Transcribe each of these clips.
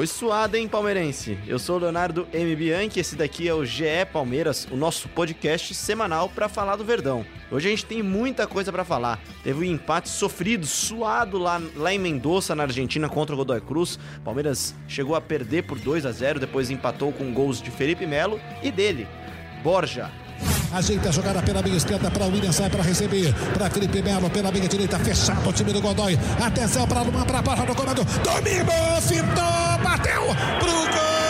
Foi suado, hein, palmeirense? Eu sou o Leonardo M. Bianchi, esse daqui é o GE Palmeiras, o nosso podcast semanal para falar do Verdão. Hoje a gente tem muita coisa para falar. Teve um empate sofrido, suado lá, lá em Mendoza, na Argentina, contra o Godoy Cruz. Palmeiras chegou a perder por 2 a 0 depois empatou com gols de Felipe Melo e dele, Borja. Ajeita a jogada pela meia esquerda para o William, sai para receber. Para Felipe Melo, pela meia direita, fechado o time do Godoy. Atenção para Luman, para a barra do comando. Domingo, fintou, bateu pro gol.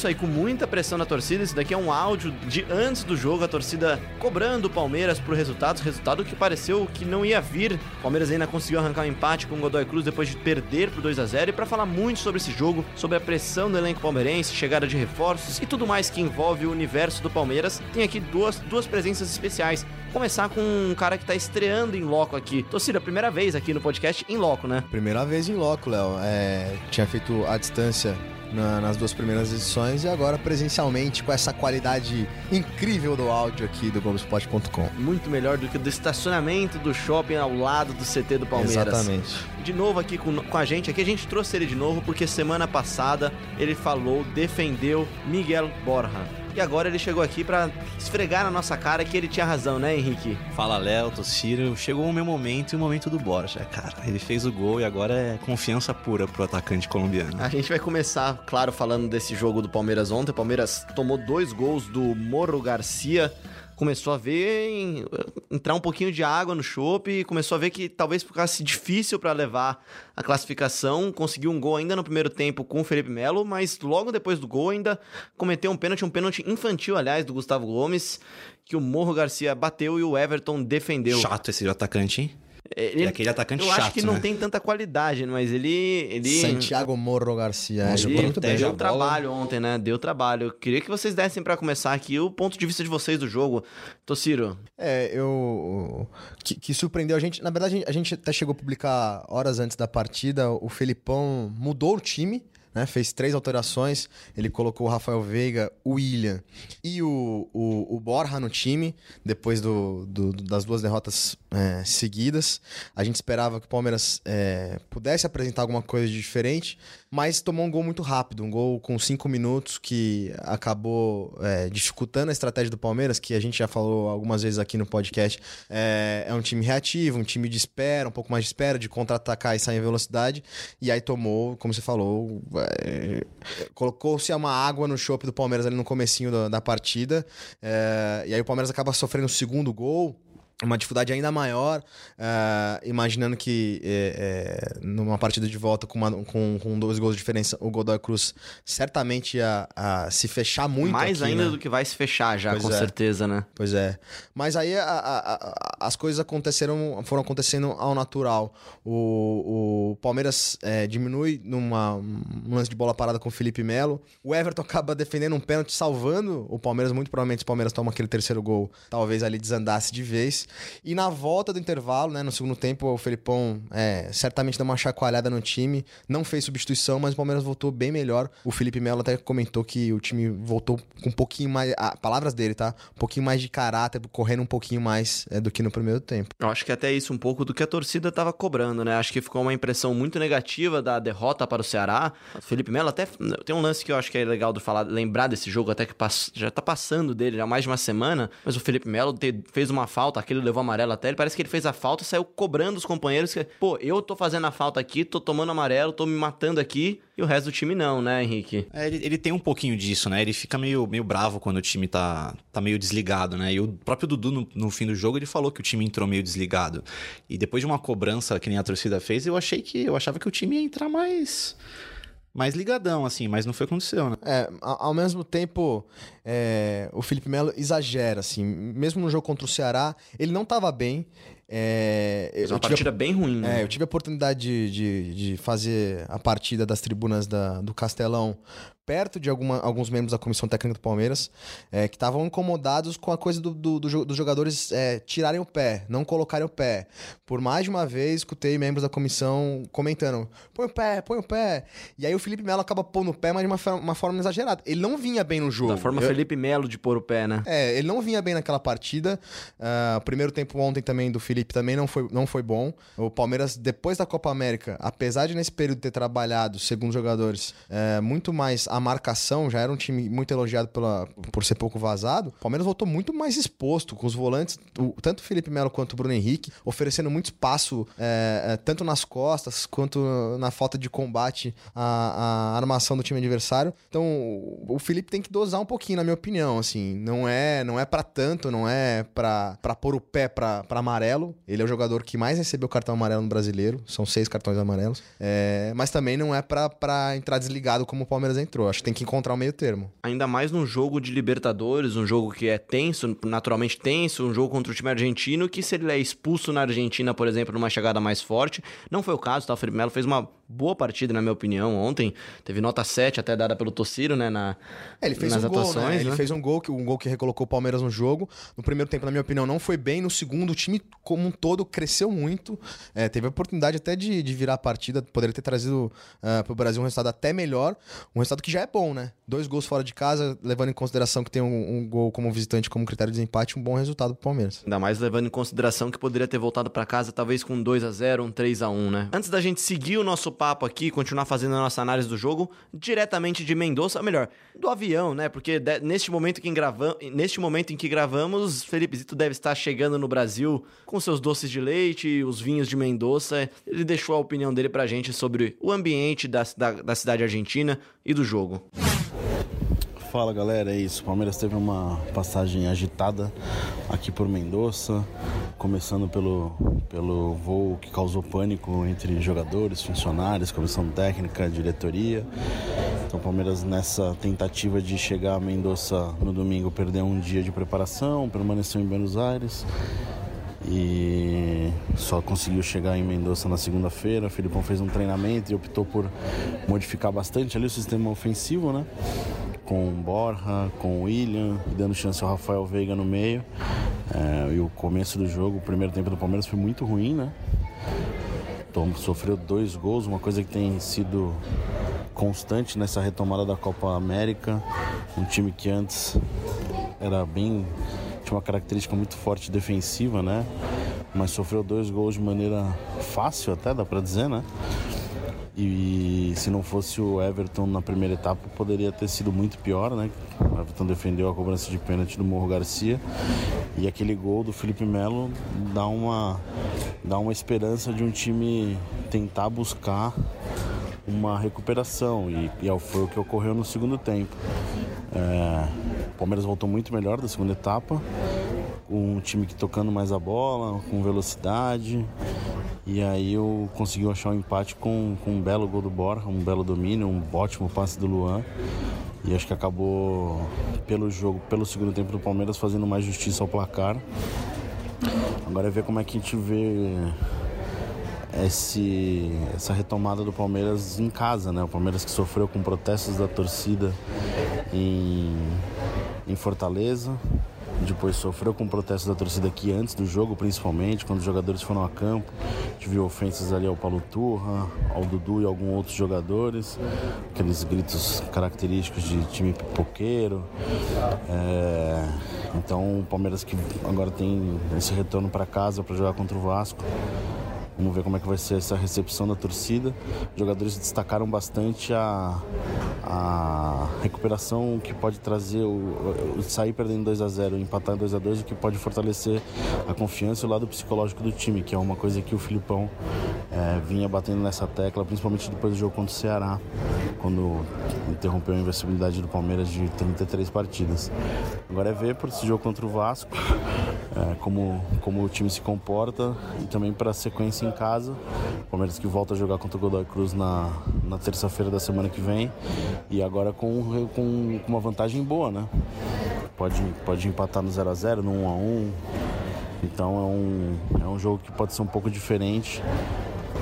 Isso aí, com muita pressão na torcida. Esse daqui é um áudio de antes do jogo, a torcida cobrando o Palmeiras por resultados. Resultado que pareceu que não ia vir. O Palmeiras ainda conseguiu arrancar um empate com o Godoy Cruz depois de perder por 2 a 0 E para falar muito sobre esse jogo, sobre a pressão do elenco palmeirense, chegada de reforços e tudo mais que envolve o universo do Palmeiras, tem aqui duas, duas presenças especiais. Começar com um cara que tá estreando em loco aqui. Torcida, primeira vez aqui no podcast em loco, né? Primeira vez em loco, Léo. É, tinha feito a distância na, nas duas primeiras edições e agora presencialmente com essa qualidade incrível do áudio aqui do Globoesporte.com. Muito melhor do que do estacionamento do shopping ao lado do CT do Palmeiras. Exatamente. De novo aqui com, com a gente, aqui a gente trouxe ele de novo porque semana passada ele falou, defendeu Miguel Borja. E agora ele chegou aqui para esfregar na nossa cara que ele tinha razão, né, Henrique? Fala, Léo, Tossiro. Chegou o meu momento e o momento do Borja, cara. Ele fez o gol e agora é confiança pura pro atacante colombiano. A gente vai começar, claro, falando desse jogo do Palmeiras ontem. O Palmeiras tomou dois gols do Morro Garcia começou a ver em, entrar um pouquinho de água no chope e começou a ver que talvez ficasse difícil para levar a classificação. Conseguiu um gol ainda no primeiro tempo com o Felipe Melo, mas logo depois do gol ainda cometeu um pênalti, um pênalti infantil, aliás, do Gustavo Gomes, que o Morro Garcia bateu e o Everton defendeu. Chato esse atacante, hein? Ele, é aquele atacante eu chato, acho que não né? tem tanta qualidade, mas ele. ele Santiago Morro Garcia. ele jogou muito bem. deu trabalho ontem, né? Deu trabalho. Eu queria que vocês dessem para começar aqui o ponto de vista de vocês do jogo. Tociro. É, eu. Que, que, surpreendeu a gente. Na verdade, a gente até chegou a publicar horas antes da partida. O Felipão mudou o time. Né, fez três alterações. Ele colocou o Rafael Veiga, o William e o, o, o Borja no time, depois do, do das duas derrotas é, seguidas. A gente esperava que o Palmeiras é, pudesse apresentar alguma coisa de diferente, mas tomou um gol muito rápido um gol com cinco minutos que acabou é, dificultando a estratégia do Palmeiras, que a gente já falou algumas vezes aqui no podcast. É, é um time reativo, um time de espera, um pouco mais de espera, de contra-atacar e sair em velocidade. E aí tomou, como você falou é, colocou-se uma água no chope do Palmeiras ali no comecinho da, da partida. É, e aí o Palmeiras acaba sofrendo o segundo gol uma dificuldade ainda maior, uh, imaginando que é, é, numa partida de volta com, uma, com, com, dois gols de diferença, o Godoy Cruz certamente ia, a se fechar muito. Mais aqui, ainda né? do que vai se fechar já, Pois com é. certeza, né? Pois é. Mas aí a- a- a- as coisas aconteceram, foram acontecendo ao natural. O, o Palmeiras diminui numa um lance de bola parada com o Felipe Melo. O Everton acaba defendendo um pênalti, salvando o Palmeiras. Muito provavelmente se o Palmeiras toma aquele terceiro gol, talvez ali desandasse de vez. E na volta do intervalo, né, no segundo tempo, o Felipão é, certamente deu uma chacoalhada no time. Não fez substituição, mas o Palmeiras voltou bem melhor. O Felipe Melo até comentou que o time voltou com um pouquinho mais. ah, palavras dele, tá? Um pouquinho mais de caráter, correndo um pouquinho mais é, do que no primeiro tempo. Eu acho que até isso um pouco do que a torcida tava cobrando, né? Acho que ficou uma impressão muito negativa da derrota para o Ceará. O Felipe Melo até tem um lance que eu acho que é legal de falar, lembrar desse jogo até que já tá passando dele há mais de uma semana, mas o Felipe Melo fez uma falta, aquele levou amarelo até, ele parece que ele fez a falta saiu cobrando os companheiros que, pô, eu tô fazendo a falta aqui, tô tomando amarelo, tô me matando aqui, e o resto do time não, né, Henrique? É, ele, ele tem um pouquinho disso, né? Ele fica meio, meio bravo quando o time tá, tá meio desligado, né? E o próprio Dudu, no, no fim do jogo, ele falou que o time entrou meio desligado. E depois de uma cobrança que nem a torcida fez, eu achei que. Eu achava que o time ia entrar mais. Mais ligadão, assim, mas não foi o que aconteceu, né? É, ao mesmo tempo, é, o Felipe Melo exagera, assim. Mesmo no jogo contra o Ceará, ele não estava bem. É, Fez uma a- partida bem ruim, né? É, eu tive a oportunidade de, de, de fazer a partida das tribunas da- do Castelão perto de alguma- alguns membros da comissão técnica do Palmeiras é, que estavam incomodados com a coisa do- do- do dos jogadores é, tirarem o pé, não colocarem o pé. Por mais de uma vez, escutei membros da comissão comentando: põe o pé, põe o pé. E aí o Felipe Melo acaba pondo o pé, mas de uma, uma forma exagerada. Ele não vinha bem no jogo. Da forma Eu- Felipe Melo de pôr o pé, né? é, ele não vinha bem naquela partida. O primeiro tempo ontem também do Felipe também não foi, não foi bom. O Palmeiras, depois da Copa América, apesar de nesse período ter trabalhado, segundo os jogadores, é, muito mais a marcação, já era um time muito elogiado pela, por ser pouco vazado. O Palmeiras voltou muito mais exposto, com os volantes, o- tanto o Felipe Melo quanto o Bruno Henrique, oferecendo muito espaço, é, tanto nas costas quanto na falta de combate à, à armação do time adversário. Então, o- Felipe tem que dosar um pouquinho, na minha opinião, assim. Não é, não é para tanto, não é pra pôr o pé pra pra amarelo. Ele é o jogador que mais recebeu cartão amarelo no brasileiro. São seis cartões amarelos. É, mas também não é pra- pra entrar desligado como o Palmeiras entrou. Acho que tem que encontrar o meio termo. Ainda mais num jogo de Libertadores, um jogo que é tenso, naturalmente tenso, um jogo contra o time argentino, que se ele é expulso na Argentina, por exemplo, numa chegada mais forte, não foi o caso, tá? O Felipe Melo fez uma boa partida, na minha opinião, ontem. Teve nota 7 até dada pelo Tociro, né? Na, É, ele fez nas um gol, atuações, né? Ele né? fez um gol, que, um gol que recolocou o Palmeiras no jogo. No primeiro tempo, na minha opinião, não foi bem. No segundo, o time como um todo cresceu muito. É, teve a oportunidade até de, de virar a partida. Poderia ter trazido para o Brasil um resultado até melhor. Um resultado que já é bom, né? Dois gols fora de casa, levando em consideração que tem um, um gol como visitante como critério de desempate, um bom resultado pro Palmeiras. Ainda mais levando em consideração que poderia ter voltado pra casa talvez com um 2 a 0 um 3 a 1 né? Antes da gente seguir o nosso papo aqui, continuar fazendo a nossa análise do jogo, diretamente de Mendoza, ou melhor, do avião, né? Porque de- neste momento, que grava... neste momento em que gravamos, Felipe Zito deve estar chegando no Brasil com seus doces de leite, os vinhos de Mendoza. Ele deixou a opinião dele pra gente sobre o ambiente da, da, da cidade argentina e do jogo. Fala galera, é isso. O Palmeiras teve uma passagem agitada aqui por Mendoza, começando pelo, pelo voo que causou pânico entre jogadores, funcionários, comissão técnica, diretoria. Então o Palmeiras nessa tentativa de chegar a Mendoza no domingo perdeu um dia de preparação, permaneceu em Buenos Aires e só conseguiu chegar em Mendoza na segunda-feira. O Filipão fez um treinamento e optou por modificar bastante ali o sistema ofensivo, né? Com Borja, com William, dando chance ao Rafael Veiga no meio. É, e o começo do jogo, o primeiro tempo do Palmeiras foi muito ruim, né? Tom sofreu dois gols, uma coisa que tem sido constante nessa retomada da Copa América. Um time que antes era bem. Tinha uma característica muito forte defensiva, né? Mas sofreu dois gols de maneira fácil, até dá pra dizer, né? E se não fosse o Everton na primeira etapa, poderia ter sido muito pior, né? O Everton defendeu a cobrança de pênalti do Morro Garcia. E aquele gol do Felipe Melo dá uma, dá uma esperança de um time tentar buscar uma recuperação. E, e foi o que ocorreu no segundo tempo. É, Palmeiras voltou muito melhor da segunda etapa. Um time que tocando mais a bola, com velocidade. E aí eu consegui achar um empate com, com um belo gol do Borja, um belo domínio, um ótimo passe do Luan. E acho que acabou, pelo jogo, pelo segundo tempo do Palmeiras, fazendo mais justiça ao placar. Agora é ver como é que a gente vê esse, essa retomada do Palmeiras em casa, né? O Palmeiras que sofreu com protestos da torcida em, em Fortaleza. Depois sofreu com protestos da torcida aqui antes do jogo, principalmente, quando os jogadores foram a campo. Viu ofensas ali ao Paulo Turra, ao Dudu e alguns outros jogadores. Aqueles gritos característicos de time pipoqueiro. É, então o Palmeiras que agora tem esse retorno para casa para jogar contra o Vasco. Vamos ver como é que vai ser essa recepção da torcida. Os jogadores destacaram bastante a, a recuperação que pode trazer o, o sair perdendo 2 a 0 empatar em 2 a 2 o que pode fortalecer a confiança e o lado psicológico do time, que é uma coisa que o Filipão é, vinha batendo nessa tecla, principalmente depois do jogo contra o Ceará, quando interrompeu a invencibilidade do Palmeiras de 33 partidas. Agora é ver por esse jogo contra o Vasco é, como, como o time se comporta e também para a sequência em casa. O Palmeiras que volta a jogar contra o Godoy Cruz na, na terça-feira da semana que vem e agora com, com, com uma vantagem boa, né? Pode, pode empatar no 0x0, no 1x1. Então é um, é um jogo que pode ser um pouco diferente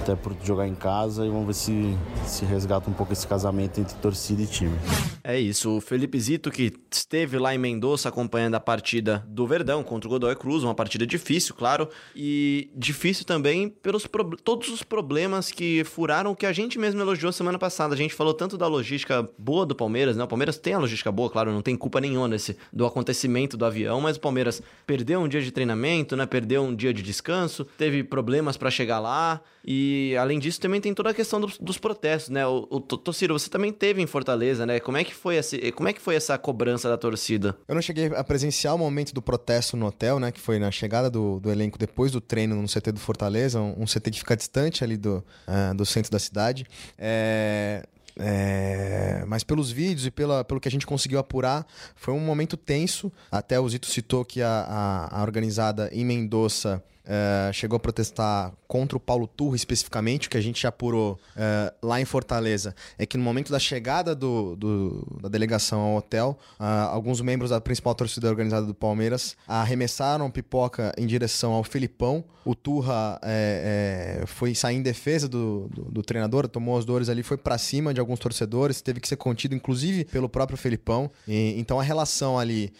até por jogar em casa e vamos ver se se resgata um pouco esse casamento entre torcida e time. É isso, o Felipe Zito que esteve lá em Mendoza acompanhando a partida do Verdão contra o Godoy Cruz, uma partida difícil, claro, e difícil também pelos todos os problemas que furaram que a gente mesmo elogiou semana passada. A gente falou tanto da logística boa do Palmeiras, né? O Palmeiras tem a logística boa, claro, não tem culpa nenhuma nesse do acontecimento do avião, mas o Palmeiras perdeu um dia de treinamento, né? Perdeu um dia de descanso, teve problemas para chegar lá e além disso também tem toda a questão dos, dos protestos, né? O, o Tociro, você também teve em Fortaleza, né? Como é que foi esse, como é que foi essa cobrança da torcida? Eu não cheguei a presenciar o momento do protesto no hotel, né? Que foi na chegada do, do elenco depois do treino no CT do Fortaleza, um, um CT que fica distante ali do, uh, do centro da cidade. É, é, mas pelos vídeos e pela, pelo que a gente conseguiu apurar, foi um momento tenso. Até o Zito citou que a, a, a organizada em Mendoza uh, chegou a protestar contra o Paulo Turro especificamente, o que a gente já apurou uh, lá em Fortaleza, é que no momento da chegada do, do da delegação ao hotel, uh, alguns membros da principal torcida organizada do Palmeiras arremessaram pipoca em direção ao Felipão. O Turra é, é, foi sair em defesa do, do, do, treinador, tomou as dores ali, foi para cima de alguns torcedores, teve que ser contido, inclusive, pelo próprio Felipão. E, então a relação ali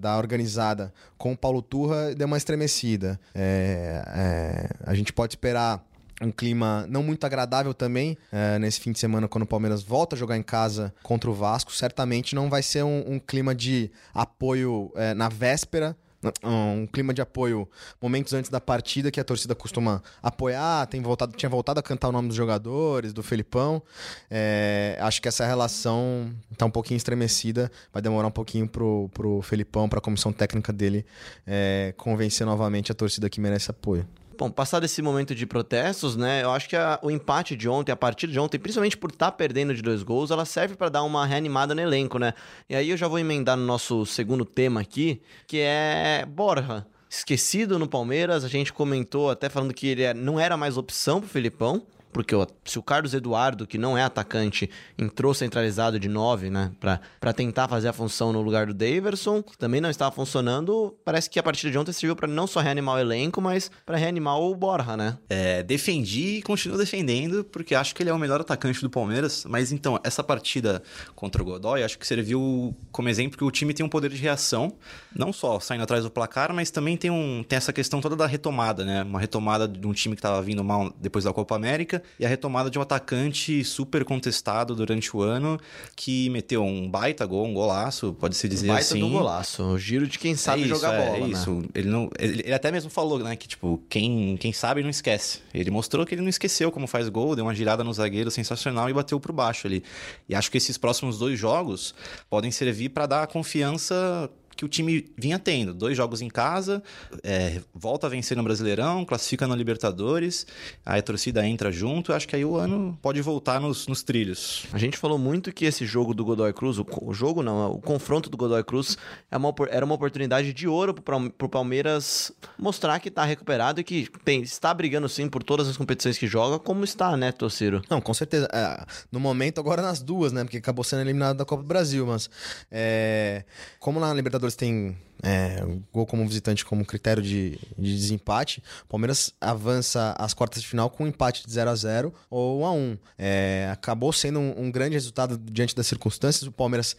da organizada com o Paulo Turra deu uma estremecida. É, é, a gente pode esperar um clima não muito agradável também é, nesse fim de semana quando o Palmeiras volta a jogar em casa contra o Vasco. Certamente não vai ser um, um clima de apoio é, na véspera. Um clima de apoio momentos antes da partida que a torcida costuma apoiar, tem voltado, tinha voltado a cantar o nome dos jogadores, do Felipão. É, acho que essa relação está um pouquinho estremecida, vai demorar um pouquinho pro, pro Felipão, para a comissão técnica dele é, convencer novamente a torcida que merece apoio. Bom, passado esse momento de protestos, né? Eu acho que a, o empate de ontem, a partida de ontem, principalmente por estar tá perdendo de dois gols, ela serve para dar uma reanimada no elenco, né? E aí eu já vou emendar no nosso segundo tema aqui, que é Borja. Esquecido no Palmeiras, a gente comentou até falando que ele é, não era mais opção pro Felipão porque se o Carlos Eduardo, que não é atacante, entrou centralizado de 9, né, para tentar fazer a função no lugar do Daverson, também não estava funcionando, parece que a partida de ontem serviu para não só reanimar o elenco, mas para reanimar o Borja, né? É, defendi e continuo defendendo, porque acho que ele é o melhor atacante do Palmeiras, mas então, essa partida contra o Godoy, acho que serviu como exemplo que o time tem um poder de reação, não só saindo atrás do placar, mas também tem, um, tem essa questão toda da retomada, né? Uma retomada de um time que estava vindo mal depois da Copa América e a retomada de um atacante super contestado durante o ano, que meteu um baita gol, um golaço, pode-se dizer baita assim. Baita do golaço, o giro de quem sabe é isso, jogar é, bola, é né? isso. Ele, não, ele, ele, até mesmo falou, né, que tipo, quem, quem sabe não esquece. Ele mostrou que ele não esqueceu como faz gol, deu uma girada no zagueiro sensacional e bateu por baixo ali. E acho que esses próximos dois jogos podem servir para dar confiança que o time vinha tendo. Dois jogos em casa, é, volta a vencer no Brasileirão, classifica na Libertadores, aí a torcida entra junto. Acho que aí o ano pode voltar nos, nos trilhos. A gente falou muito que esse jogo do Godoy Cruz, o, o jogo não, o confronto do Godoy Cruz é uma, era uma oportunidade de ouro para o Palmeiras mostrar que está recuperado e que tem, está brigando sim por todas as competições que joga, como está, né, Tociro? Não, com certeza. É, no momento, agora nas duas, né? Porque acabou sendo eliminado da Copa do Brasil, mas é, como na Libertadores Libertadores tem é, gol como visitante como critério de, de desempate, o Palmeiras avança às quartas de final com um empate de 0 a 0 ou 1 a 1 é, Acabou sendo um, um grande resultado diante das circunstâncias. O Palmeiras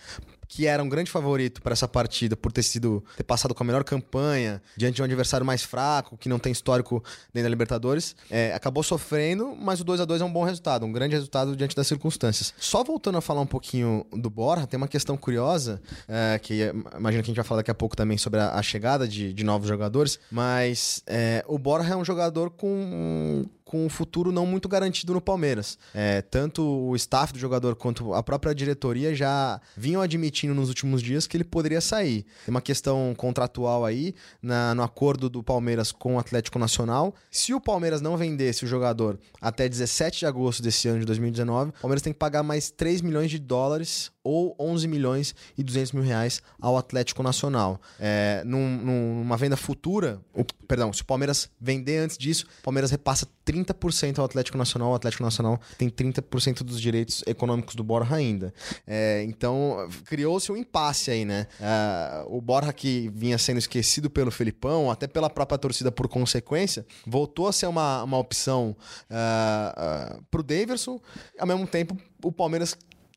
que era um grande favorito para essa partida por ter sido ter passado com a melhor campanha diante de um adversário mais fraco, que não tem histórico dentro da Libertadores, é, acabou sofrendo, mas o 2 a 2 é um bom resultado, um grande resultado diante das circunstâncias. Só voltando a falar um pouquinho do Borja, tem uma questão curiosa, é, que imagino que a gente vai falar daqui a pouco também sobre a, a chegada de, de, novos jogadores, mas é, o Borja é um jogador com com um futuro não muito garantido no Palmeiras. É, tanto o staff do jogador quanto a própria diretoria já vinham admitindo nos últimos dias que ele poderia sair. Tem uma questão contratual aí na, no acordo do Palmeiras com o Atlético Nacional. Se o Palmeiras não vendesse o jogador até 17 de agosto desse ano de 2019, o Palmeiras tem que pagar mais 3 milhões de dólares ou 11 milhões e 200 mil reais ao Atlético Nacional. É, num- num- numa venda futura, o- perdão, se o Palmeiras vender antes disso, o Palmeiras repassa 30% ao Atlético Nacional, o Atlético Nacional tem 30% dos direitos econômicos do Borja ainda. É, então, criou-se um impasse aí, né? É, o Borja que vinha sendo esquecido pelo Felipão, até pela própria torcida por consequência, voltou a ser uma, uma opção uh, pro Daverson, ao mesmo tempo o Palmeiras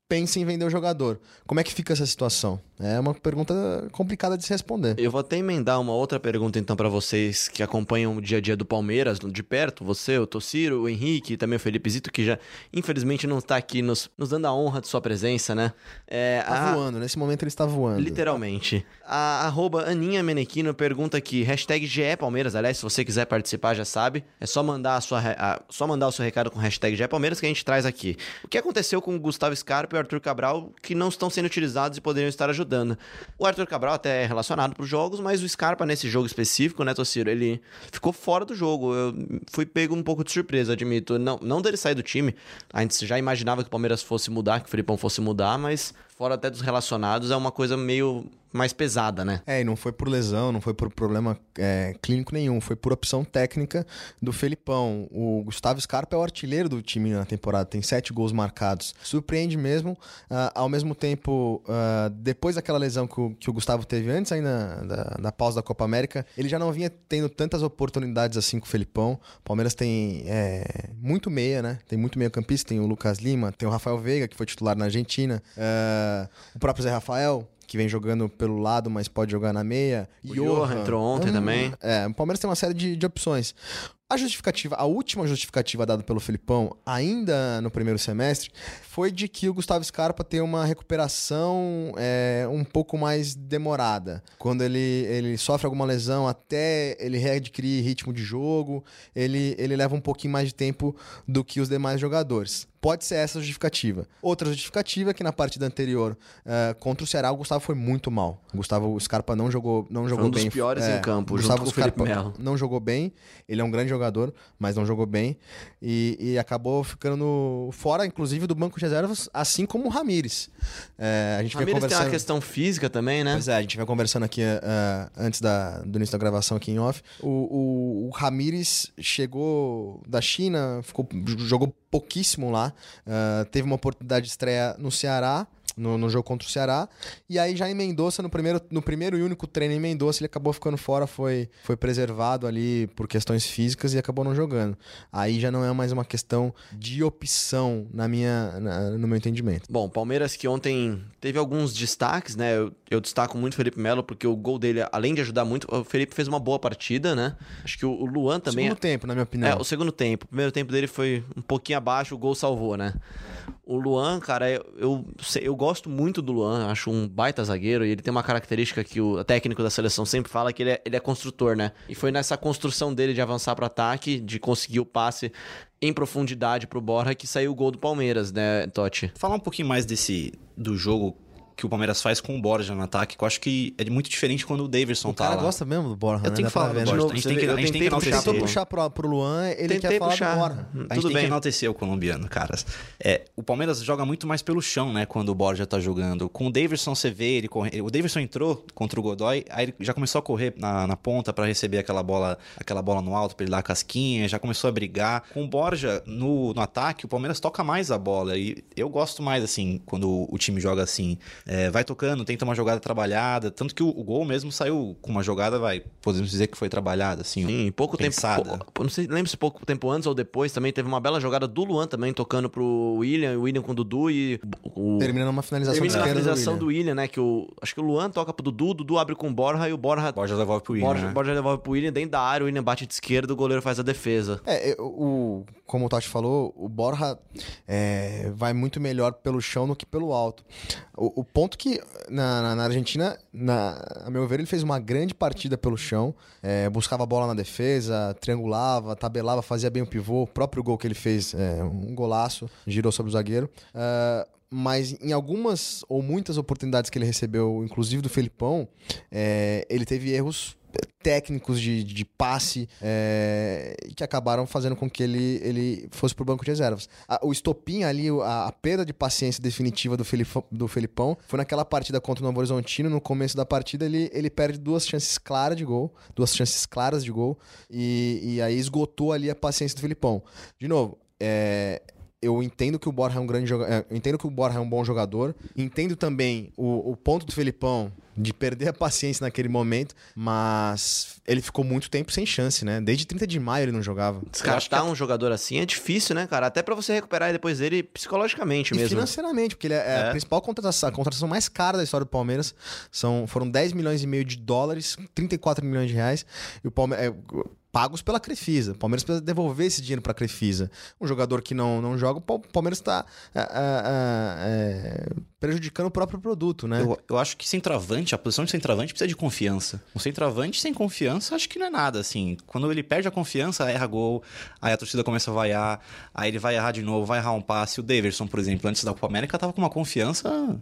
pensa em vender o jogador. Como é que fica essa situação? É uma pergunta complicada de se responder. Eu vou até emendar uma outra pergunta então pra vocês que acompanham o dia a dia do Palmeiras de perto, você, o Tociro, o Henrique e também o Felipe Zito, que já infelizmente não está aqui nos, nos dando a honra de sua presença, né? É, Tá a- voando, nesse momento ele está voando. Literalmente. A arroba Aninha Menequino pergunta aqui, hashtag GE Palmeiras, aliás, se você quiser participar, já sabe, é só mandar, a sua, a- só mandar o seu recado com hashtag GE Palmeiras que a gente traz aqui. O que aconteceu com o Gustavo Scarpa e o Arthur Cabral, que não estão sendo utilizados e poderiam estar ajudando. O Arthur Cabral até é relacionado para os jogos, mas o Scarpa nesse jogo específico, né, Tociro, ele ficou fora do jogo. Eu fui pego um pouco de surpresa, admito. Não, não dele sair do time, a gente já imaginava que o Palmeiras fosse mudar, que o Felipão fosse mudar, mas fora até dos relacionados, é uma coisa meio mais pesada, né? É, e não foi por lesão, não foi por problema é, clínico nenhum, foi por opção técnica do Felipão. O Gustavo Scarpa é o artilheiro do time na temporada, tem sete gols marcados. Surpreende mesmo. Ah, ao mesmo tempo, ah, depois daquela lesão que o, que o Gustavo teve antes ainda da, da pausa da Copa América, ele já não vinha tendo tantas oportunidades assim com o Felipão. O Palmeiras tem é, muito meia, né? Tem muito meio campista, tem o Lucas Lima, tem o Rafael Veiga, que foi titular na Argentina, o próprio Zé Rafael, que vem jogando pelo lado, mas pode jogar na meia. O Johan entrou ontem Hum, também. É, o Palmeiras tem uma série de, de opções. A justificativa, a última justificativa dada pelo Felipão, ainda no primeiro semestre, foi de que o Gustavo Scarpa tem uma recuperação é, um pouco mais demorada. Quando ele, ele sofre alguma lesão, até ele readquirir ritmo de jogo, ele, ele leva um pouquinho mais de tempo do que os demais jogadores. Pode ser essa a justificativa. Outra justificativa é que na partida anterior eh, contra o Ceará, o Gustavo foi muito mal. O Gustavo Scarpa não jogou, não jogou um dos bem. piores em campo, junto Gustavo com o Felipe Scarpa não jogou bem. Ele é um grande jogador, mas não jogou bem. E, e acabou ficando fora, inclusive, do banco de reservas, assim como o Ramires. É, a gente Ramires tem conversando... uma questão física também, né? Pois é, a gente vai conversando aqui eh, antes da, do início da gravação aqui em off. O, o, o Ramires chegou da China, ficou, jogou pouquíssimo lá. Eh, teve uma oportunidade de estreia no Ceará. No, no jogo contra o Ceará. E aí já em Mendonça, no primeiro, no primeiro e único treino em Mendonça, ele acabou ficando fora, foi, foi preservado ali por questões físicas e acabou não jogando. Aí já não é mais uma questão de opção na minha, na- no meu entendimento. Bom, Palmeiras que ontem teve alguns destaques, né? Eu, eu destaco muito o Felipe Melo, porque o gol dele, além de ajudar muito, o Felipe fez uma boa partida, né? Acho que o, o Luan também. Segundo tempo, na minha opinião. É, o segundo tempo. O primeiro tempo dele foi um pouquinho abaixo, o gol salvou, né? O Luan, cara, eu, eu, eu gosto muito do Luan, acho um baita zagueiro e ele tem uma característica que o técnico da seleção sempre fala que ele é, ele é construtor, né? E foi nessa construção dele de avançar para ataque, de conseguir o passe em profundidade pro Borja que saiu o gol do Palmeiras, né, Totti? Falar um pouquinho mais desse do jogo que o Palmeiras faz com o Borja no ataque, que eu acho que é muito diferente quando o Davidson O tá cara lá. gosta mesmo do Borja, Eu né? tenho que falar do Borja. né? A gente tem que, a eu gente tem que puxar enaltecer. Tentou puxar pro, pro Luan, ele Tentei quer falar puxar. do Borja. A gente Tudo tem bem. que enaltecer o colombiano, caras. É, o Palmeiras joga muito mais pelo chão, né? Quando o Borja tá jogando. Com o Davidson, você vê ele correr. O Davidson entrou contra o Godoy, aí ele já começou a correr na, na ponta pra receber aquela bola, aquela bola no alto pra ele dar a casquinha, já começou a brigar. Com o Borja no, no ataque, o Palmeiras toca mais a bola. E eu gosto mais, assim, quando o, o time joga assim. É, vai tocando, tenta uma jogada trabalhada. Tanto que o, o gol mesmo saiu com uma jogada, vai, podemos dizer que foi trabalhada, assim. Sim, pouco pensada. tempo. pou- Não sei, lembro se pouco tempo antes ou depois também teve uma bela jogada do Luan também tocando pro William, o William com o Dudu e o. Terminando uma finalização Termina de na esquerda do finalização William. do William, né? Que o. Acho que o Luan toca pro Dudu, o Dudu abre com o Borja e o Borja. Borja devolve pro William, Borja, né? Borja devolve pro William dentro da área, o William bate de esquerda, o goleiro faz a defesa. É, o, como o Totti falou, o Borja é, vai muito melhor pelo chão do que pelo alto. O, o ponto que na, na- na Argentina, na, a meu ver, ele fez uma grande partida pelo chão, é, buscava a bola na defesa, triangulava, tabelava, fazia bem o pivô. O próprio gol que ele fez, é, um golaço, girou sobre o zagueiro. Ah, mas em algumas ou muitas oportunidades que ele recebeu, inclusive do Felipão, é, ele teve erros técnicos de, de passe é, que acabaram fazendo com que ele, ele fosse pro banco de reservas. A, o estopim ali, a, a, perda de paciência definitiva do, Felipão, do Felipão foi naquela partida contra o Novo Horizontino. No começo da partida, ele, ele perde duas chances claras de gol, duas chances claras de gol, e, e aí esgotou ali a paciência do Felipão. De novo, é, eu entendo que o Borja é um grande jogador. É, entendo que o Borja é um bom jogador. Entendo também o, o ponto do Felipão de perder a paciência naquele momento, mas ele ficou muito tempo sem chance, né? Desde 30 de maio ele não jogava. Descartar que... um jogador assim é difícil, né, cara? Até para você recuperar depois dele psicologicamente e mesmo. financeiramente, porque ele é, é, a principal contratação, a contratação mais cara da história do Palmeiras. São, foram 10 milhões e meio de dólares, 34 milhões de reais. E o Palmeiras. É, pagos pela Crefisa. O Palmeiras precisa devolver esse dinheiro para a Crefisa. Um jogador que não, não joga, o Palmeiras está é, é, é, prejudicando o próprio produto, né? Eu, eu, acho que centroavante, a posição de centroavante precisa de confiança. Um centroavante sem confiança, acho que não é nada, assim. Quando ele perde a confiança, erra gol, aí a torcida começa a vaiar, aí ele vai errar de novo, vai errar um passe. O Daverson, por exemplo, antes da Copa América, tava com uma confiança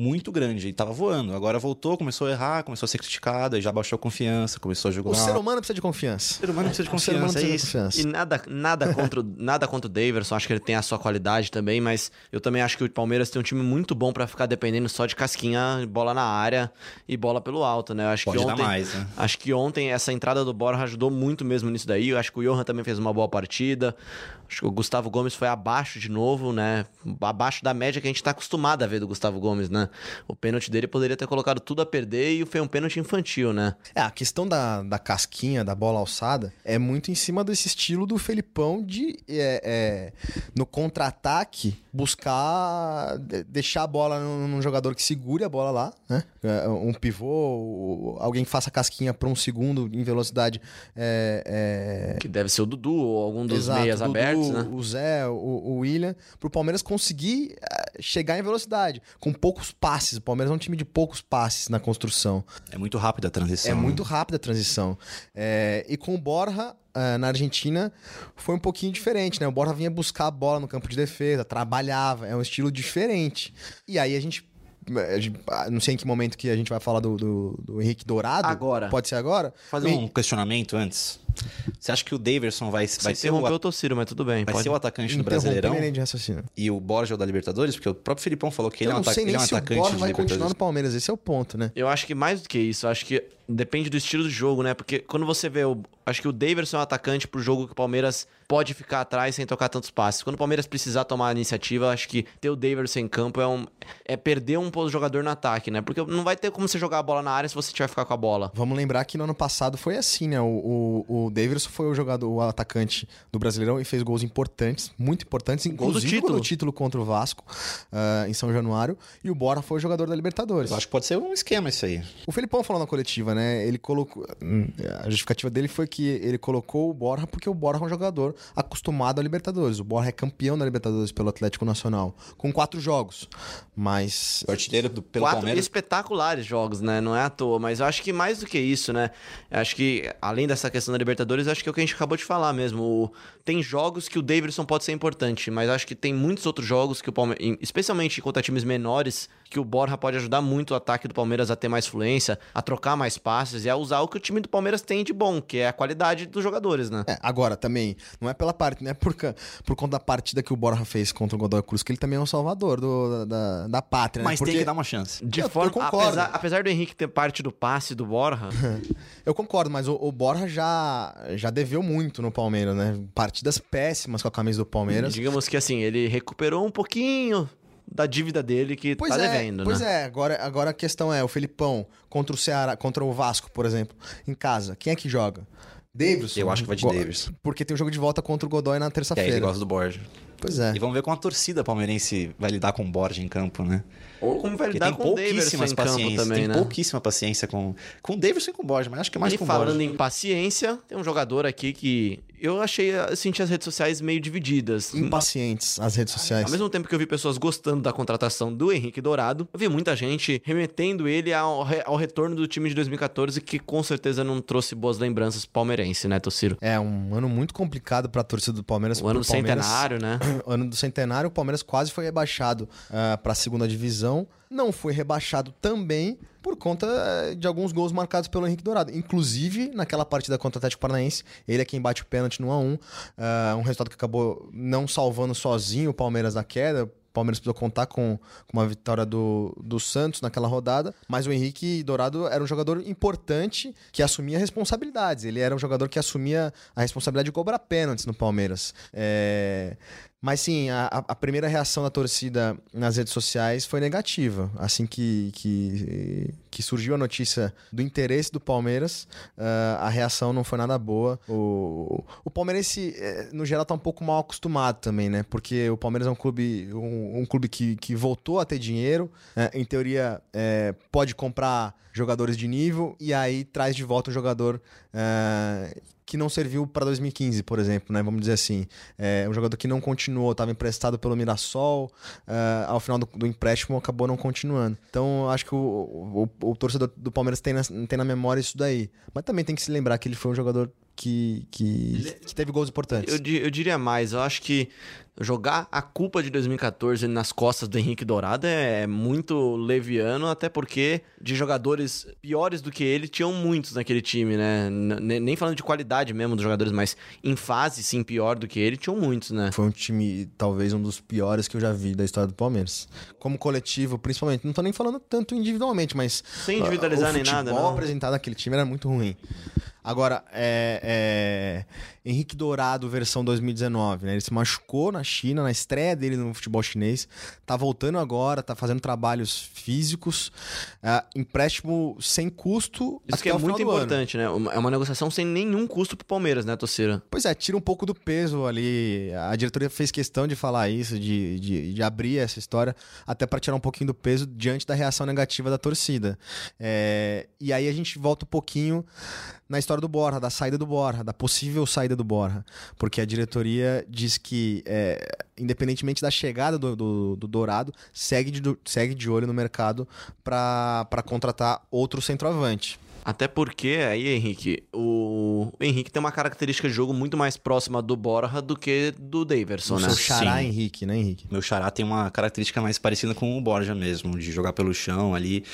muito grande. Ele tava voando. Agora voltou, começou a errar, começou a ser criticado, aí já baixou a confiança, começou a jogar. O ser humano precisa de confiança. O ser humano precisa de confiança, é isso. Confiança. E nada, nada, contra, nada contra o Daverson, acho que ele tem a sua qualidade também, mas eu também acho que o Palmeiras tem um time muito bom para ficar dependendo só de casquinha, bola na área e bola pelo alto, né? Eu acho Pode que ontem, dar mais, né? Acho que ontem essa entrada do Borja ajudou muito mesmo nisso daí. Eu acho que o Johan também fez uma boa partida. Acho que o Gustavo Gomes foi abaixo de novo, né? Abaixo da média que a gente tá acostumado a ver do Gustavo Gomes, né? O pênalti dele poderia ter colocado tudo a perder e foi um pênalti infantil, né? É, a questão da, da casquinha, da bola alçada, é muito em cima desse estilo do Felipão de, é, é, no contra-ataque, buscar deixar a bola num, jogador que segure a bola lá, né? É, um pivô, alguém que faça casquinha por um segundo em velocidade. É, é que deve ser o Dudu ou algum dos Exato, meias Dudu, abertos né? O Zé, o, o William, pro Palmeiras conseguir eh, chegar em velocidade, com poucos passes. O Palmeiras é um time de poucos passes na construção. É muito rápida a transição. É muito rápida a transição. É, e com o Borja, Uh, na Argentina foi um pouquinho diferente, né? O Borja vinha buscar a bola no campo de defesa, trabalhava, é um estilo diferente. E aí a gente ah, não sei em que momento que a gente vai falar do, do, do Henrique Dourado. Agora. Pode ser agora? Fazer um questionamento antes. Você acha que o Daverson vai, vai ser o... o Tociro, mas tudo bem. Vai pode... ser o atacante do Brasileirão? de raciocínio. E o Borja é o da Libertadores? Porque o próprio Filipão falou que ele, é um, ele é um atacante o Borja vai continuar no Palmeiras. Esse é o ponto, né? Eu acho que mais do que isso, acho que depende do estilo do jogo, né? Porque quando você vê o... Acho que o Daverson é um atacante pro jogo que o Palmeiras pode ficar atrás sem tocar tantos passes. Quando o Palmeiras precisar tomar a iniciativa, acho que ter o Daverson em campo é, um, é perder um jogador no ataque, né? Porque não vai ter como você jogar a bola na área se você tiver ficar com a bola. Vamos lembrar que no ano passado foi assim, né? O, o, o Daverson foi o jogador, o atacante do Brasileirão e fez gols importantes, muito importantes, inclusive gol do título, título contra o Vasco uh, em São Januário. E o Bora foi o jogador da Libertadores. Eu acho que pode ser um esquema isso aí. O Felipão falou na coletiva, né? Ele colocou. Hum, a justificativa dele foi que ele colocou o Borja porque o Borja é um jogador acostumado a Libertadores. O Borja é campeão da Libertadores pelo Atlético Nacional, com quatro jogos. Mas. O artilheiro do, pelo quatro Palmeiras. espetaculares jogos, né? Não é à toa. Mas eu acho que mais do que isso, né? Eu acho que, além dessa questão da Libertadores, acho que é o que a gente acabou de falar mesmo. Tem jogos que o Davidson pode ser importante, mas acho que tem muitos outros jogos que o Palmeiras, especialmente contra times menores, que o Borja pode ajudar muito o ataque do Palmeiras a ter mais fluência, a trocar mais passes e a usar o que o time do Palmeiras tem de bom, que é a qualidade dos jogadores, né? É, agora também, não é pela parte, não é por, por conta da partida que o Borja fez contra o Godoy Cruz, que ele também é um salvador do, da, da pátria, né? Mas Porque... tem que dar uma chance. De eu, forma, eu apesar, apesar, do Henrique ter parte do passe do Borja. eu concordo, mas o, o Borja já, já deveu muito no Palmeiras, né? Partidas péssimas com a camisa do Palmeiras. Digamos que assim, ele recuperou um pouquinho da dívida dele que pois tá é, devendo, pois né? Pois é, agora, agora a questão é, o Felipão contra o Ceará, contra o Vasco, por exemplo, em casa, quem é que joga? Davis? Eu acho que vai de Davis. Porque tem o um jogo de volta contra o Godoy na terça-feira. É, ele gosta do Borja. Pois é. E vamos ver como a torcida palmeirense vai lidar com o Borja em campo, né? Ou como vai lidar com o Davidson em campo também, tem né? pouquíssima paciência com, com o Davidson e com o Borja, mas acho que é mais e com o Borja. E falando em paciência, tem um jogador aqui que eu achei, eu senti as redes sociais meio divididas. Impacientes as redes sociais. Ao mesmo tempo que eu vi pessoas gostando da contratação do Henrique Dourado, eu vi muita gente remetendo ele ao, ao retorno do time de 2014, que com certeza não trouxe boas lembranças palmeirense, né, Tociro? É, um ano muito complicado pra torcida do Palmeiras. O ano do Palmeiras, centenário, né? Ano do centenário, o Palmeiras quase foi rebaixado uh, pra segunda divisão. não foi rebaixado também por conta eh, de alguns gols marcados pelo Henrique Dourado. Inclusive, naquela partida contra o Atlético Paranaense, ele é quem bate o pênalti no 1x1. Uh, um resultado que acabou não salvando sozinho o Palmeiras da queda. Palmeiras precisou contar com, com uma vitória do, do Santos naquela rodada, mas o Henrique Dourado era um jogador importante que assumia responsabilidades. Ele era um jogador que assumia a responsabilidade de cobrar pênaltis no Palmeiras. É... Mas sim, a, a, primeira reação da torcida nas redes sociais foi negativa. Assim que, que, que surgiu a notícia do interesse do Palmeiras, uh, a reação não foi nada boa. O, o palmeirense, eh, no geral, está um pouco mal acostumado também, né? Porque o Palmeiras é um clube, um, um clube que, que voltou a ter dinheiro. Uh, em teoria, uh, pode comprar jogadores de nível e aí traz de volta um jogador que não serviu para 2015, por exemplo, né? Vamos dizer assim. É um jogador que não continuou, estava emprestado pelo Mirassol, uh, ao final do, do, empréstimo acabou não continuando. Então, acho que o, o, o torcedor do Palmeiras tem na, tem na memória isso daí. Mas também tem que se lembrar que ele foi um jogador que, que, que teve gols importantes. Eu, eu, diria mais, eu acho que jogar a culpa de 2014 nas costas do Henrique Dourado é muito leviano, até porque de jogadores piores do que ele tinham muitos naquele time, né? Nem falando de qualidade mesmo dos jogadores, mas em fase, sim, pior do que ele, tinham muitos, né? Foi um time, talvez, um dos piores que eu já vi da história do Palmeiras. Como coletivo, principalmente. Não tô nem falando tanto individualmente, mas. Sem individualizar nem nada, não. O apresentado naquele time era muito ruim. Agora, é, é, Henrique Dourado, versão 2019, né? Ele se machucou na China, na estreia dele no futebol chinês. Tá voltando agora, tá fazendo trabalhos físicos. É, empréstimo sem custo. Isso que é muito importante, né? É uma negociação sem nenhum custo pro Palmeiras, né, Tocira? Pois é, tira um pouco do peso ali. A diretoria fez questão de falar isso, de, de, de abrir essa história, até para tirar um pouquinho do peso diante da reação negativa da torcida. É, e aí a gente volta um pouquinho na história do Borra, da saída do Borra, da possível saída do Borra. Porque a diretoria diz que, é, independentemente da chegada do, do, do Dourado, segue de, segue de olho no mercado para contratar outro centroavante. Até porque aí, Henrique, o... o Henrique tem uma característica de jogo muito mais próxima do Borja do que do Daverson, né? Seu xará Sim. Henrique, né, Henrique? Meu xará tem uma característica mais parecida com o Borja mesmo, de jogar pelo chão ali.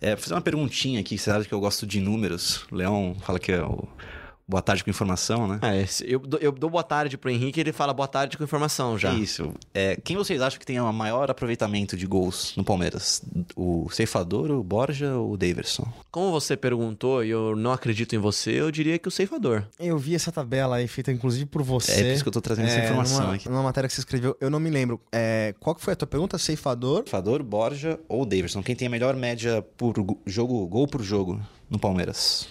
É, vou fazer uma perguntinha aqui, você sabe que eu gosto de números. O Leão fala que é o boa tarde com informação, né? É, eu, eu dou boa tarde pro Henrique e ele fala boa tarde com informação já. Isso. É, quem vocês acham que tem o maior aproveitamento de gols no Palmeiras? O Ceifador, o Borja ou o Daverson? Como você perguntou e eu não acredito em você, eu diria que o Ceifador. Eu vi essa tabela aí, feita inclusive por você. É por isso que eu tô trazendo é, essa informação numa, aqui. Numa matéria que você escreveu, eu não me lembro. É, qual que foi a tua pergunta? Ceifador? Ceifador, Borja ou Daverson? Quem tem a melhor média por jogo, gol por jogo no Palmeiras?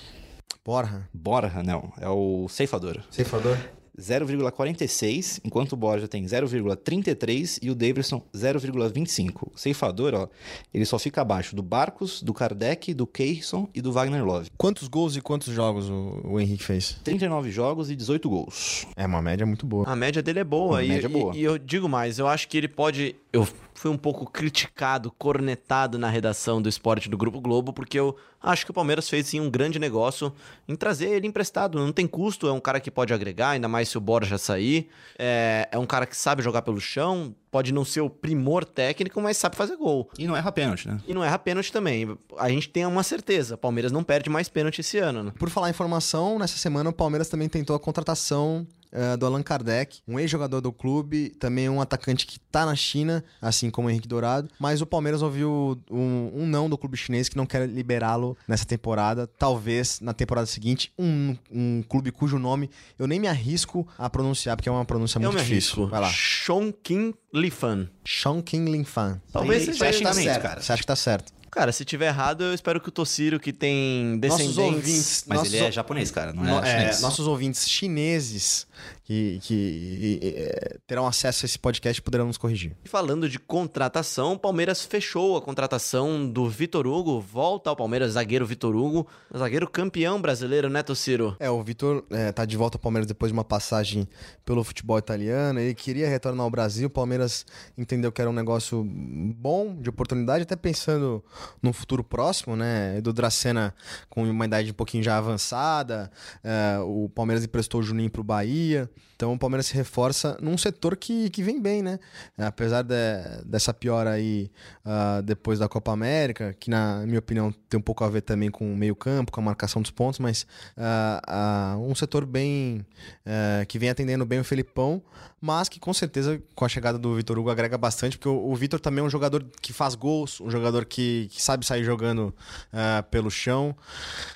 Borja? Borja, não. É o ceifador. Ceifador? 0,46, enquanto o Borja tem 0,33 e o Davidson 0,25. O ceifador, ó, ele só fica abaixo do Barcos, do Kardec, do Keyson e do Wagner Love. Quantos gols e quantos jogos o, o, Henrique fez? 39 jogos e 18 gols. É uma média muito boa. A média dele é boa. e, média e, boa. E eu digo mais, eu acho que ele pode... Eu fui um pouco criticado, cornetado na redação do esporte do Grupo Globo, porque eu acho que o Palmeiras fez sim um grande negócio em trazer ele emprestado. Não tem custo, é um cara que pode agregar, ainda mais se o Borja sair. É, é um cara que sabe jogar pelo chão, pode não ser o primor técnico, mas sabe fazer gol. E não erra pênalti, né? E não erra pênalti também. A gente tem uma certeza, o Palmeiras não perde mais pênalti esse ano, né? Por falar em formação, nessa semana o Palmeiras também tentou a contratação uh, do Allan Kardec, um ex-jogador do clube, também um atacante que tá na China, assim como o Henrique Dourado. Mas o Palmeiras ouviu um, um não do clube chinês que não quer liberá-lo nessa temporada. Talvez na temporada seguinte, um, um clube cujo nome eu nem me arrisco a pronunciar, porque é uma pronúncia muito difícil. Vai lá. Chongqing Lifan. Chongqing Lifan. Talvez seja isso. Tá certo, cara. Você acha que tá certo? Cara, se tiver errado, eu espero que o Tociro, que tem descendentes... Nossos ouvintes... Mas nossos ele é japonês, cara, não é, é Nossos ouvintes chineses que, que é, terão acesso a esse podcast poderão nos corrigir. E falando de contratação, o Palmeiras fechou a contratação do Vitor Hugo, volta ao Palmeiras, zagueiro Vitor Hugo, zagueiro campeão brasileiro, né, Tociro? É, o Vitor é, tá de volta ao Palmeiras depois de uma passagem pelo futebol italiano, ele queria retornar ao Brasil, o Palmeiras entendeu que era um negócio bom, de oportunidade, até pensando no futuro próximo, né? Edu Dracena com uma idade um pouquinho já avançada, é, o Palmeiras emprestou o Juninho pro Bahia. Então o Palmeiras se reforça num setor que, que vem bem, né? Apesar de, dessa piora aí uh, depois da Copa América, que na minha opinião tem um pouco a ver também com o meio campo, com a marcação dos pontos, mas uh, uh, um setor bem eh, que vem atendendo bem o Felipão, mas que com certeza com a chegada do Vitor Hugo agrega bastante, porque o, o Vitor também é um jogador que faz gols, um jogador que, que sabe sair jogando pelo chão,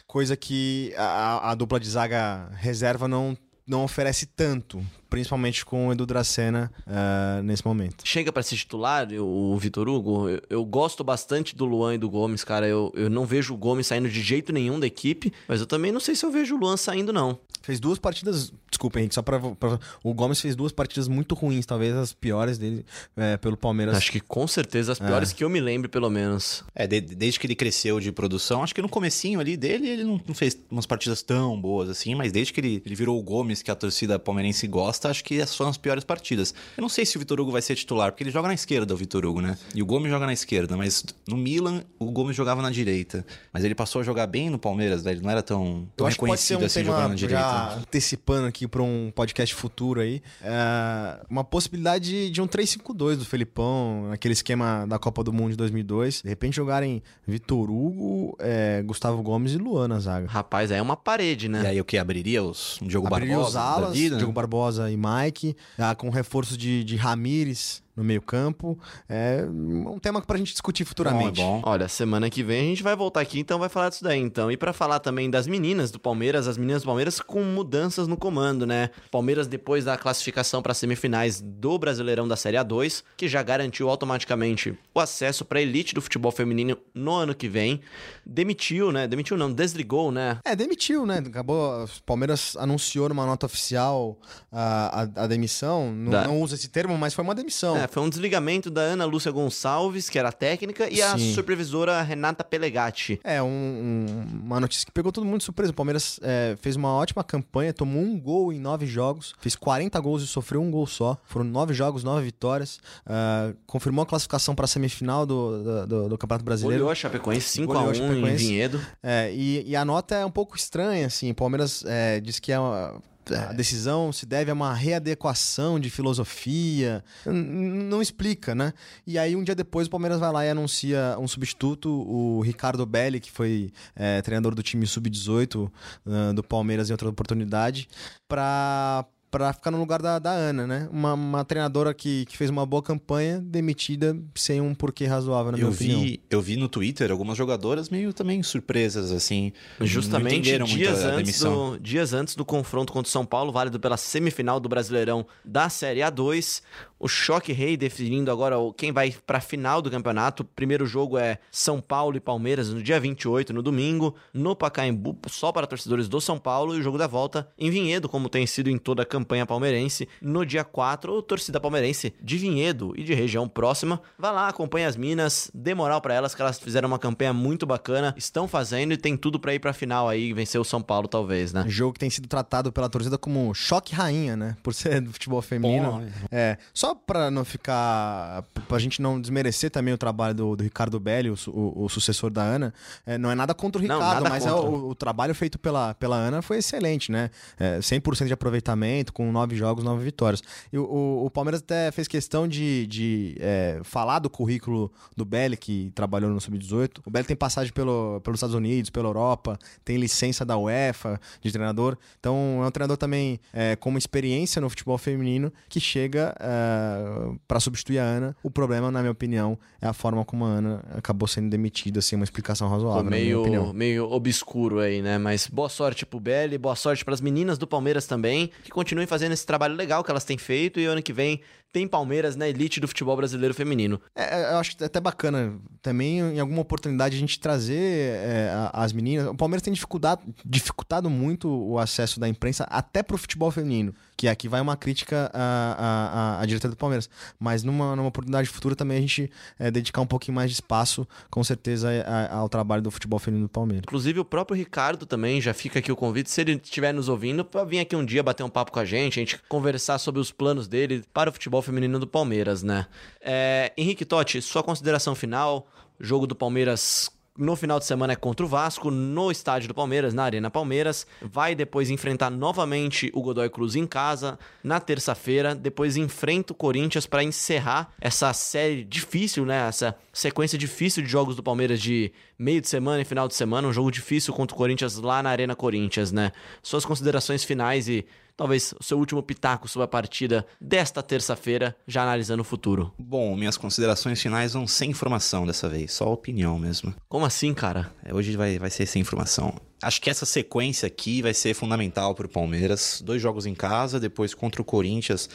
coisa que a, a dupla de zaga reserva não não oferece tanto principalmente com o Edu Dracena uh, nesse momento. Chega para ser titular, o Vitor Hugo. Eu, eu, gosto bastante do Luan e do Gomes, cara. Eu, eu não vejo o Gomes saindo de jeito nenhum da equipe, mas eu também não sei se eu vejo o Luan saindo, não. Fez duas partidas. Desculpa, Henrique, só pra, pra, O Gomes fez duas partidas muito ruins, talvez as piores dele é, pelo Palmeiras. Acho que com certeza as piores é. que eu me lembro, pelo menos. É, de, desde que ele cresceu de produção, acho que no comecinho ali dele, ele não, não, fez umas partidas tão boas assim, mas desde que ele, ele virou o Gomes, que a torcida palmeirense gosta, acho que são as piores partidas. Eu não sei se o Vitor Hugo vai ser titular, porque ele joga na esquerda, o Vitor Hugo, né? E o Gomes joga na esquerda, mas no Milan, o Gomes jogava na direita. Mas ele passou a jogar bem no Palmeiras, né? ele não era tão, tão reconhecido um assim jogando na direita. Já antecipando aqui para um podcast futuro aí, é uma possibilidade de um 3-5-2 do Felipão, naquele esquema da Copa do Mundo de 2002. De repente jogarem Vitor Hugo, é, Gustavo Gomes e Luan na zaga. Rapaz, aí é uma parede, né? E aí o que? Abriria os Diogo abriria Barbosa? Os alas, vida, Diogo Barbosa e Mike, ah, com reforço de, de Ramires no meio-campo. É um tema pra gente discutir futuramente. Bom, é bom. Olha, semana que vem a gente vai voltar aqui, então vai falar disso daí, então. E para falar também das meninas do Palmeiras, as meninas do Palmeiras com mudanças no comando, né? Palmeiras depois da classificação para semifinais do Brasileirão da Série A2, que já garantiu automaticamente o acesso para elite do futebol feminino no ano que vem, demitiu, né? Demitiu não, desligou, né? É, demitiu, né? Acabou, o Palmeiras anunciou numa nota oficial a, a, a demissão, não, da... não usa esse termo, mas foi uma demissão. É, foi um desligamento da Ana Lúcia Gonçalves, que era técnica, e Sim. a supervisora Renata Pelegatti. É, um, um, uma notícia que pegou todo mundo de surpresa. O Palmeiras é, fez uma ótima campanha, tomou um gol em nove jogos, fez 40 gols e sofreu um gol só. Foram nove jogos, nove vitórias. Uh, confirmou a classificação para a semifinal do, do, do, Campeonato Brasileiro. Goleou a Chapecoense 5x1 em Vinhedo. É, e, e, a nota é um pouco estranha, assim. O Palmeiras é, diz que é uma a decisão se deve a uma readequação de filosofia. Não explica, né? E aí, um dia depois, o Palmeiras vai lá e anuncia um substituto, o Ricardo Belli, que foi é, treinador do time sub-18 uh, do Palmeiras em outra oportunidade, para para ficar no lugar da, da Ana, né? Uma, uma treinadora que, que fez uma boa campanha, demitida sem um porquê razoável, na eu minha vi, opinião. Eu vi no Twitter algumas jogadoras meio também surpresas, assim. Justamente dias antes, do, dias antes do confronto contra o São Paulo, válido pela semifinal do Brasileirão da Série A2, o choque rei definindo agora quem vai para a final do campeonato. O primeiro jogo é São Paulo e Palmeiras no dia 28, no domingo, no Pacaembu, só para torcedores do São Paulo, e o jogo da volta em Vinhedo, como tem sido em toda a campanha palmeirense. No dia 4, torcida palmeirense de Vinhedo e de região próxima. Vá lá, acompanha as minas, dê moral para elas que elas fizeram uma campanha muito bacana, estão fazendo e tem tudo para ir para final aí, vencer o São Paulo talvez, né? Jogo que tem sido tratado pela torcida como choque rainha, né? Por ser do futebol feminino. é, só só para não ficar. pra gente não desmerecer também o trabalho do, do Ricardo Belli, o, o, o, sucessor da Ana, é, não é nada contra o Ricardo, não, mas é, o, o, trabalho feito pela, pela Ana foi excelente, né? É, 100% de aproveitamento, com nove jogos, nove vitórias. E o, o Palmeiras até fez questão de, de é, falar do currículo do Belli, que trabalhou no Sub-18. O Belli tem passagem pelo, pelos Estados Unidos, pela Europa, tem licença da UEFA de treinador. Então é um treinador também é, com uma experiência no futebol feminino que chega. É, para substituir a Ana. O problema, na minha opinião, é a forma como a Ana acabou sendo demitida, assim, uma explicação razoável. Pô, meio, meio obscuro aí, né? Mas boa sorte pro Belly, boa sorte para as meninas do Palmeiras também, que continuem fazendo esse trabalho legal que elas têm feito e ano que vem tem Palmeiras na elite do futebol brasileiro feminino. É, é eu acho até bacana também, em alguma oportunidade, a gente trazer é, as meninas. O Palmeiras tem dificultado, dificultado muito o acesso da imprensa até pro futebol feminino. Que aqui vai uma crítica à, à, à diretoria do Palmeiras. Mas numa, numa oportunidade futura também a gente é, dedicar um pouquinho mais de espaço, com certeza, ao trabalho do futebol feminino do Palmeiras. Inclusive, o próprio Ricardo também, já fica aqui o convite, se ele estiver nos ouvindo, para vir aqui um dia bater um papo com a gente, a gente conversar sobre os planos dele para o futebol feminino do Palmeiras, né? É, Henrique Totti, sua consideração final Jogo do Palmeiras no final de semana é contra o Vasco, no estádio do Palmeiras, na Arena Palmeiras. Vai depois enfrentar novamente o Godoy Cruz em casa na terça-feira. Depois enfrenta o Corinthians para encerrar essa série difícil, né? Essa sequência difícil de jogos do Palmeiras de meio de semana e final de semana. Um jogo difícil contra o Corinthians lá na Arena Corinthians, né? Suas considerações finais e talvez o seu último pitaco sobre a partida desta terça-feira, já analisando o futuro. Bom, minhas considerações finais vão sem informação dessa vez, só opinião mesmo. Como assim, cara? É, hoje vai, vai ser sem informação. Acho que essa sequência aqui vai ser fundamental para o Palmeiras. Dois jogos em casa, depois contra o Corinthians,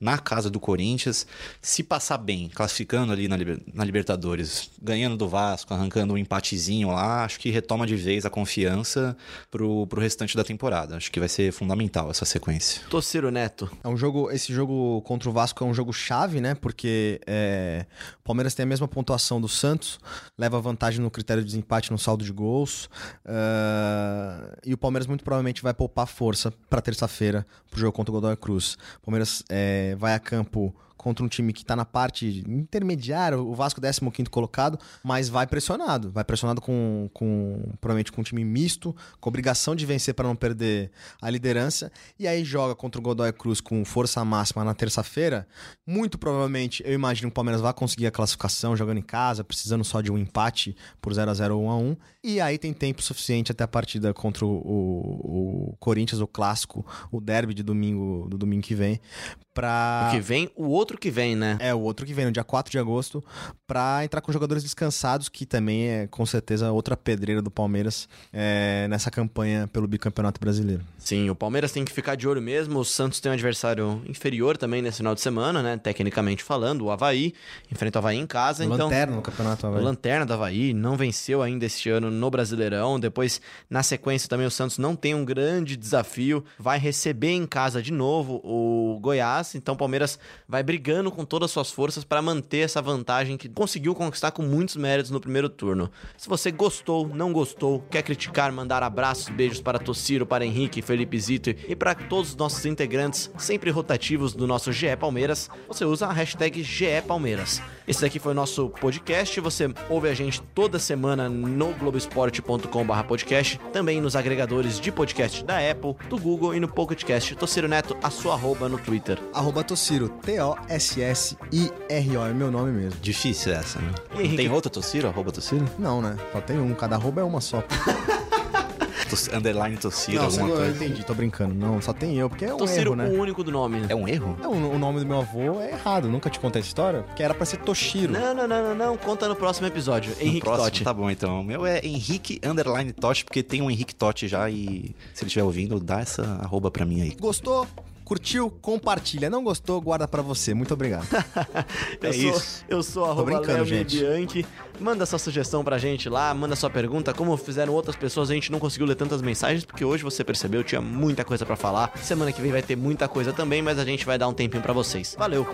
na casa do Corinthians. Se passar bem, classificando ali na, na Libertadores, ganhando do Vasco, arrancando um empatezinho lá, acho que retoma de vez a confiança pro, pro restante da temporada. Acho que vai ser fundamental essa sequência. Tociro Neto. É um jogo, esse jogo contra o Vasco é um jogo chave, né? Porque é, o Palmeiras tem a mesma pontuação do Santos, leva vantagem no critério de desempate no saldo de gols. Uh, e o Palmeiras muito provavelmente vai poupar força para terça-feira pro jogo contra o Godoy Cruz. O Palmeiras é, vai a campo contra um time que está na parte intermediária, o Vasco 15 colocado, mas vai pressionado. Vai pressionado com, com provavelmente com um time misto, com obrigação de vencer para não perder a liderança. E aí joga contra o Godoy Cruz com força máxima na terça-feira. Muito provavelmente, eu imagino que o Palmeiras vai conseguir a classificação jogando em casa, precisando só de um empate por 0 a 0 ou 1 a 1 E aí tem tempo suficiente até a partida contra o, o, o Corinthians, o clássico, o derby de domingo, do domingo que vem, pra. O que vem, o outro que vem, né? É, o outro que vem, no dia 4 de agosto, pra entrar com jogadores descansados, que também é com certeza outra pedreira do Palmeiras é, nessa campanha pelo bicampeonato brasileiro. Sim, o Palmeiras tem que ficar de olho mesmo. O Santos tem um adversário inferior também nesse final de semana, né? Tecnicamente falando, o Havaí. Enfrenta o Havaí em casa. Então, lanterna no campeonato Havaí. Lanterna do Havaí. Não venceu ainda este ano no Brasileirão. Depois, na sequência, também o Santos não tem um grande desafio. Vai receber em casa de novo o Goiás. Então o Palmeiras vai brigando com todas as suas forças para manter essa vantagem que conseguiu conquistar com muitos méritos no primeiro turno. Se você gostou, não gostou, quer criticar, mandar abraços, beijos para Tossiro, para Henrique, Felipe Zito e para todos os nossos integrantes, sempre rotativos do nosso GE Palmeiras, você usa a hashtag GE Palmeiras. Esse daqui foi o nosso podcast. Você ouve a gente toda semana no globesport.com/podcast, também nos agregadores de podcast da Apple, do Google e no Pocketcast. Tossiro Neto, a sua arroba no Twitter. Arroba Tossiro, T-O-S-S-I-R-O, é meu nome mesmo. Difícil essa, né? E, Tem outra Tossiro, arroba Tossiro? Não, né? Só tem um, cada arroba é uma só. underline Tossiro, alguma eu coisa. entendi, tô brincando. Não, só tem eu, porque é um Tossiro, erro, né? o único do nome. É um erro? É, o, o nome do meu avô é errado. Nunca te contei essa história? Porque era pra ser Toshiro. Não, não, não, não, não. Conta no próximo episódio. No Henrique próximo, Totti. Tá bom, então. O meu é Henrique Underline Totti, porque tem um Henrique Totti já e se ele estiver ouvindo, dá essa arroba pra mim aí. Gostou? Curtiu? Compartilha. Não gostou? Guarda pra você. Muito obrigado. Eu É sou, isso. Eu sou arroba brincando, gente. Bianchi. Manda sua sugestão pra gente lá, manda sua pergunta. Como fizeram outras pessoas, a gente não conseguiu ler tantas mensagens, porque hoje você percebeu, tinha muita coisa pra falar. Semana que vem vai ter muita coisa também, mas a gente vai dar um tempinho pra vocês. Valeu!